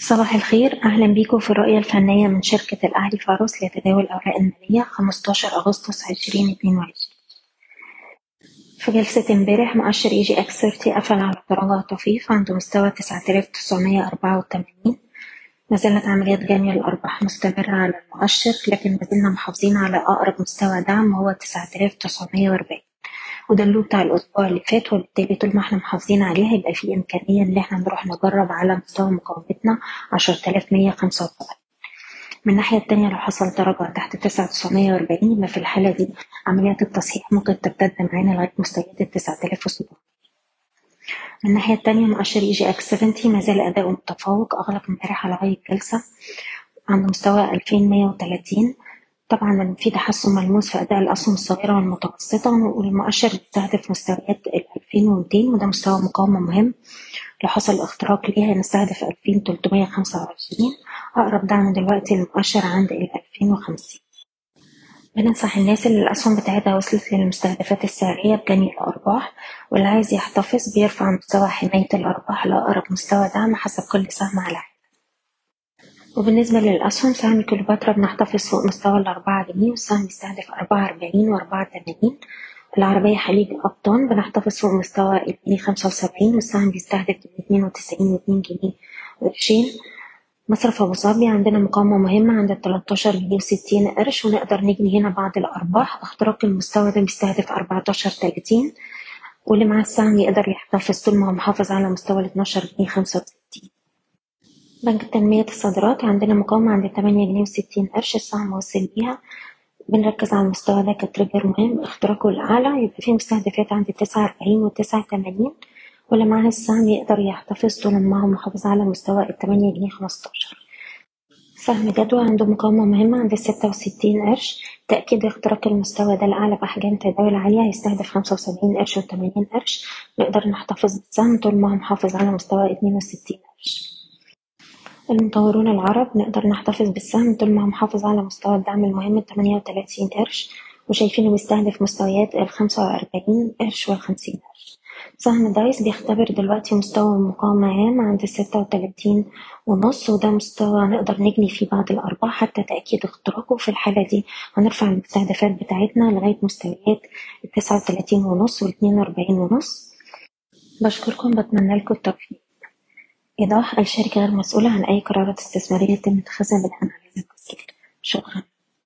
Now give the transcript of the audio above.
صباح الخير. أهلا بيكم في الرؤية الفنية من شركة الأهلي فاروس لتداول الأوراق المالية 15 أغسطس 2022 في جلسة امبارح مؤشر EGX 30 قفل على تراجع طفيف عند مستوى 9984 ما زالت عمليات جني الأرباح مستمرة على المؤشر لكن ما زلنا محافظين على أقرب مستوى دعم وهو 9940 وده ال low بتاع الأسبوع اللي فات وبالتالي طول ما إحنا محافظين عليه هيبقى في إمكانية إن إحنا نروح نجرب على مستوى مقاومتنا 10175 من الناحية التانية لو حصل تراجع تحت 9940 يبقى في الحالة دي عمليات التصحيح ممكن تمتد معانا لغاية مستويات ال 9700 من الناحية التانية مؤشر EGX 70 ما زال أداؤه متفوق أغلق امبارح على غاية الجلسة عند مستوى 2130 طبعا في تحسن ملموس في أداء الأسهم الصغيرة والمتوسطة والمؤشر بيستهدف مستويات ال 2200 وده مستوى مقاومة مهم. لو حصل اختراق ليها نستهدف 2325 أقرب دعم دلوقتي للمؤشر عند ال 2050 بننصح الناس اللي الأسهم بتاعتها وصلت للمستهدفات السعرية بجني الأرباح واللي عايز يحتفظ بيرفع مستوى حماية الأرباح لأقرب مستوى دعم حسب كل سهم على حدة وبالنسبة للأسهم سهم كليوباترا بنحتفظ فوق مستوى الأربعة جنيه والسهم بيستهدف أربعة أربعين وأربعة تمانين العربية حليب أبطان بنحتفظ فوق مستوى الجنيه خمسة وسبعين والسهم بيستهدف اتنين وتسعين واتنين جنيه وقرشين مصرف أبو ظبي عندنا مقاومة مهمة عند التلاتاشر جنيه وستين قرش ونقدر نجني هنا بعض الأرباح. اختراق المستوى ده بيستهدف أربعتاشر تلاتين. واللي معاه السهم يقدر يحتفظ طول ما هو محافظ على مستوى الاتناشر جنيه خمسة وستين. بنك تنمية الصادرات عندنا مقاومة عند تمانية جنيه وستين قرش السهم وصل بيها. بنركز على المستوى ده كتريجر مهم. اختراقه الأعلى يبقى في مستهدفات عند تسعة أربعين وتسعة تمانين. واللي معاه السهم يقدر يحتفظ طول ما هو محافظ على مستوى التمانية جنيه خمستاشر. سهم جدوى عنده مقاومة مهمة عند ستة وستين قرش. تأكيد اختراق المستوى ده الأعلى بأحجام تداول عالية هيستهدف خمسة وسبعين قرش وتمانين قرش. نقدر نحتفظ بالسهم طول ما هو محافظ على مستوى اتنين وستين قرش. المطورون العرب نقدر نحتفظ بالسهم طول ما هو محافظ على مستوى الدعم المهم التمانية وتلاتين قرش وشايفينه بيستهدف مستويات الخمسة وأربعين قرش والخمسين قرش. سهم دايس بيختبر دلوقتي مستوى مقاومة هام عند ستة وتلاتين ونص وده مستوى نقدر نجني فيه بعض الأرباح حتى تأكيد اختراقه في الحالة دي. هنرفع المستهدفات بتاعتنا لغاية مستويات التسعة وتلاتين ونص والاتنين وأربعين ونص. بشكركم بتمنى لكم التوفيق. إيضاح الشركة غير مسؤولة عن أي قرارات استثمارية يتم اتخاذها بناء على شكرا.